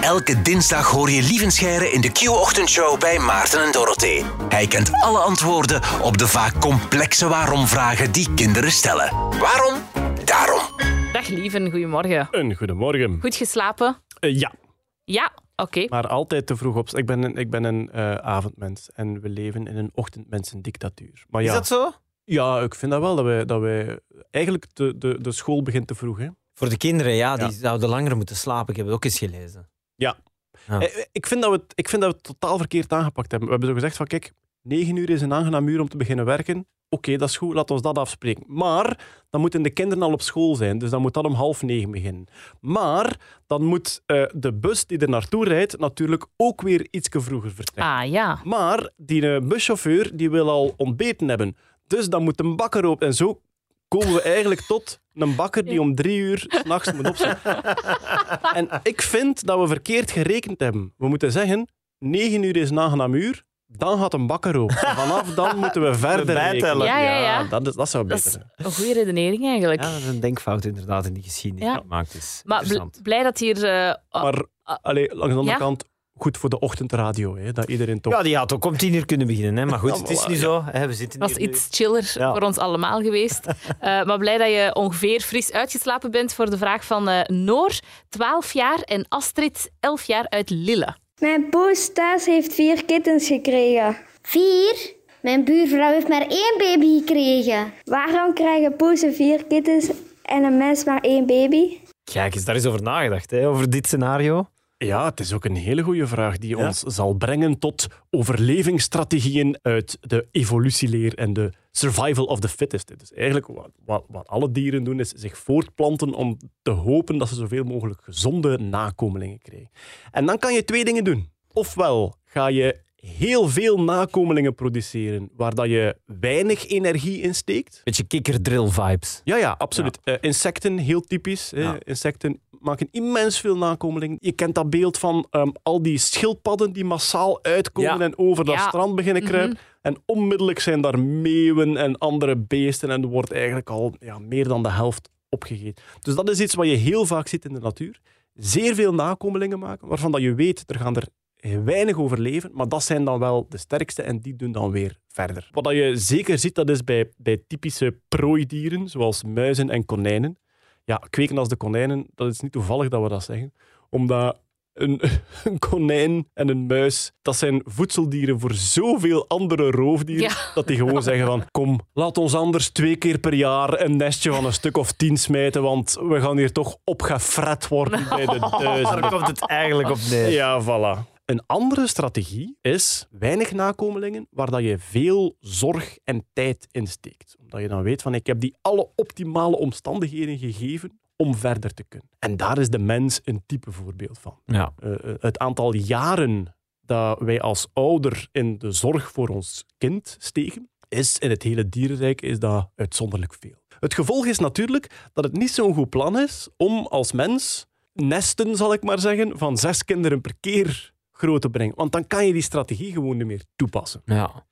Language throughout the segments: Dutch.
Elke dinsdag hoor je Lievenscheire in de Q-ochtendshow bij Maarten en Dorothee. Hij kent alle antwoorden op de vaak complexe waarom-vragen die kinderen stellen. Waarom? Daarom. Dag lieven, goedemorgen. Een goedemorgen. Goed geslapen? Eh, ja, Ja, oké. maar altijd te vroeg op. Ik ben een, ik ben een eh, avondmens en we leven in een ochtendmensendictatuur. Maar ja, Is dat zo? ja, ik vind dat wel dat wij, dat wij eigenlijk de, de, de school begint te vroeg. Hè? Voor de kinderen, ja, die Ja. zouden langer moeten slapen. Ik heb het ook eens gelezen. Ja. Ja. Eh, Ik, vind dat we het, ik vind dat we het totaal verkeerd aangepakt hebben. We hebben zo gezegd van kijk, negen uur is een aangenaam uur om te beginnen werken. Oké, dat is goed, laat ons dat afspreken. Maar dan moeten de kinderen al op school zijn, dus dan moet dat om half negen beginnen. Maar dan moet eh, de bus die er naartoe rijdt natuurlijk ook weer iets vroeger vertrekken. Ah ja. Maar die eh, buschauffeur die wil al ontbeten hebben. Dus dan moet een bakker op. En zo komen we eigenlijk tot een bakker die om drie uur s'nachts moet opstaan. En ik vind dat we verkeerd gerekend hebben. We moeten zeggen, negen uur is een aangenaam uur. Dan gaat een bakker op. En vanaf dan moeten we verder bijtellen. rekenen. Ja, ja, ja. dat, is, dat zou Dat beter is zijn. een goede redenering eigenlijk. Ja, dat is een denkfout inderdaad in die geschiedenis Ja. die gemaakt is. maar bl- blij dat hier... eh, ah, Maar allee, langs de andere Ja? kant, goed voor de ochtendradio. Hè, dat iedereen toch... Ja, die had ook om tien uur kunnen beginnen. Hè? Maar goed, Ja, het is nu ja. zo. Hè? We zitten was hier nu. iets chiller Ja. voor ons allemaal geweest. Eh, maar blij dat je ongeveer fris uitgeslapen bent voor de vraag van eh, Noor, 12 jaar, en Astrid, 11 jaar uit Lille. Mijn poes thuis heeft vier kittens gekregen. Vier? Mijn buurvrouw heeft maar één baby gekregen. Waarom krijgen poesen vier kittens en een mens maar één baby? Kijk eens, daar is over nagedacht, hè? over dit scenario. Ja, het is ook een hele goede vraag die Ja. ons zal brengen tot overlevingsstrategieën uit de evolutieleer en de survival of the fittest. Dus eigenlijk wat, wat, wat alle dieren doen, is zich voortplanten om te hopen dat ze zoveel mogelijk gezonde nakomelingen krijgen. En dan kan je twee dingen doen. Ofwel ga je heel veel nakomelingen produceren waar dat je weinig energie in steekt. Beetje kikkerdrill-vibes. Ja, ja, absoluut. Eh, insecten, heel typisch. hè. Insecten maken immens veel nakomelingen. Je kent dat beeld van ehm, al die schildpadden die massaal uitkomen Ja. en over dat Ja. strand beginnen kruipen. En onmiddellijk zijn daar meeuwen en andere beesten en er wordt eigenlijk al ja, meer dan de helft opgegeten. Dus dat is iets wat je heel vaak ziet in de natuur. Zeer veel nakomelingen maken, waarvan dat je weet, er gaan er weinig overleven, maar dat zijn dan wel de sterkste en die doen dan weer verder. Wat dat je zeker ziet, dat is bij, bij typische prooidieren, zoals muizen en konijnen. Ja, kweken als de konijnen, dat is niet toevallig dat we dat zeggen, omdat een, een konijn en een muis, dat zijn voedseldieren voor zoveel andere roofdieren, Ja. dat die gewoon zeggen van, kom, laat ons anders twee keer per jaar een nestje van een stuk of tien smijten, want we gaan hier toch opgefret worden bij de Daar duizenden. komt het eigenlijk op neer. Ja, voilà. Een andere strategie is weinig nakomelingen waar dat je veel zorg en tijd in steekt. Omdat je dan weet van ik heb die alle optimale omstandigheden gegeven om verder te kunnen. En daar is de mens een type voorbeeld van. Ja. Eh, eh, het aantal jaren dat wij als ouder in de zorg voor ons kind steken, is in het hele dierenrijk is dat uitzonderlijk veel. Het gevolg is natuurlijk dat het niet zo'n goed plan is om als mens nesten, zal ik maar zeggen, van zes kinderen per keer groot te brengen. Want dan kan je die strategie gewoon niet meer toepassen. Ja.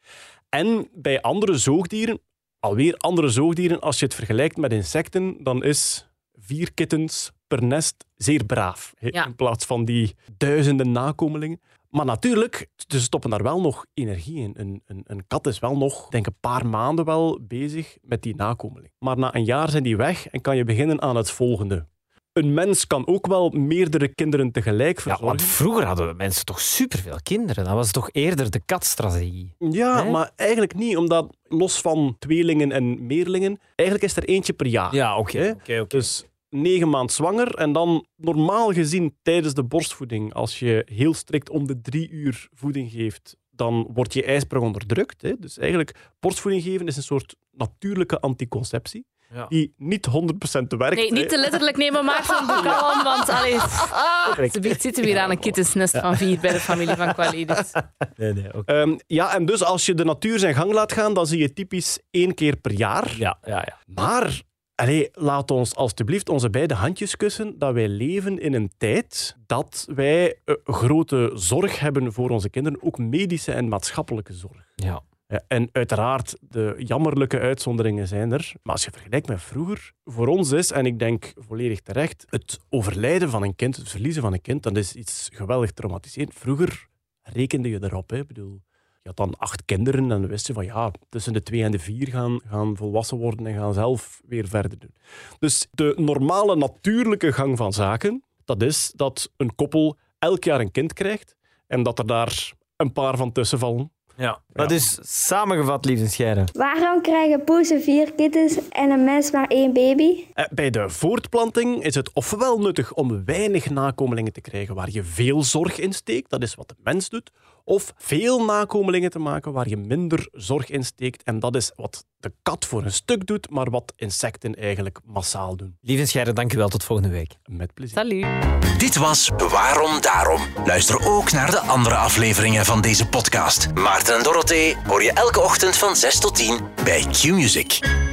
En bij andere zoogdieren, alweer andere zoogdieren, als je het vergelijkt met insecten, dan is vier kittens per nest zeer braaf. Ja. In plaats van die duizenden nakomelingen. Maar natuurlijk, ze stoppen daar wel nog energie in. Een, een, een kat is wel nog, denk een paar maanden wel bezig met die nakomeling. Maar na een jaar zijn die weg en kan je beginnen aan het volgende. Een mens kan ook wel meerdere kinderen tegelijk ja, verzorgen. want vroeger hadden mensen toch superveel kinderen. Dat was toch eerder de katstrategie. Ja, Hè? maar eigenlijk niet, omdat los van tweelingen en meerlingen, eigenlijk is er eentje per jaar. Ja, oké. Dus negen maand zwanger en dan normaal gezien tijdens de borstvoeding, als je heel strikt om de drie uur voeding geeft, dan wordt je ijsprong onderdrukt. Hè? Dus eigenlijk, borstvoeding geven is een soort natuurlijke anticonceptie, Ja. die niet 100% werkt. Nee, niet te letterlijk nemen, Maarten. Doe kalm, want allee, ze zitten we hier aan een kittensnest van vier bij de familie van Qualidis. Nee, nee, oké. Ehm, ja, en dus als je de natuur zijn gang laat gaan, dan zie je typisch één keer per jaar. Ja, ja, ja. Maar allee, laat ons alstublieft onze beide handjes kussen dat wij leven in een tijd dat wij eh, grote zorg hebben voor onze kinderen, ook medische en maatschappelijke zorg. ja. En uiteraard, de jammerlijke uitzonderingen zijn er. Maar als je vergelijkt met vroeger, voor ons is, en ik denk volledig terecht, het overlijden van een kind, het verliezen van een kind, dat is iets geweldig traumatiserend. Vroeger rekende je erop. Hè. Ik bedoel, je had dan acht kinderen en dan wist je van ja, tussen de twee en de vier gaan, gaan volwassen worden en gaan zelf weer verder doen. Dus de normale, natuurlijke gang van zaken, dat is dat een koppel elk jaar een kind krijgt en dat er daar een paar van tussen vallen. Ja. Dat is samengevat, lieve scheiden. Waarom krijgen poezen vier kittens en een mens maar één baby? Eh, Bij de voortplanting is het ofwel nuttig om weinig nakomelingen te krijgen waar je veel zorg in steekt, dat is wat de mens doet, of veel nakomelingen te maken waar je minder zorg in steekt, en dat is wat de kat voor een stuk doet, maar wat insecten eigenlijk massaal doen. Lieve scheiden, dank u wel. Tot volgende week. Met plezier. Salut. Dit was Waarom Daarom. Luister ook naar de andere afleveringen van deze podcast. Maarten en Dorothee hoor je elke ochtend van 6 tot 10 bij Q-Music.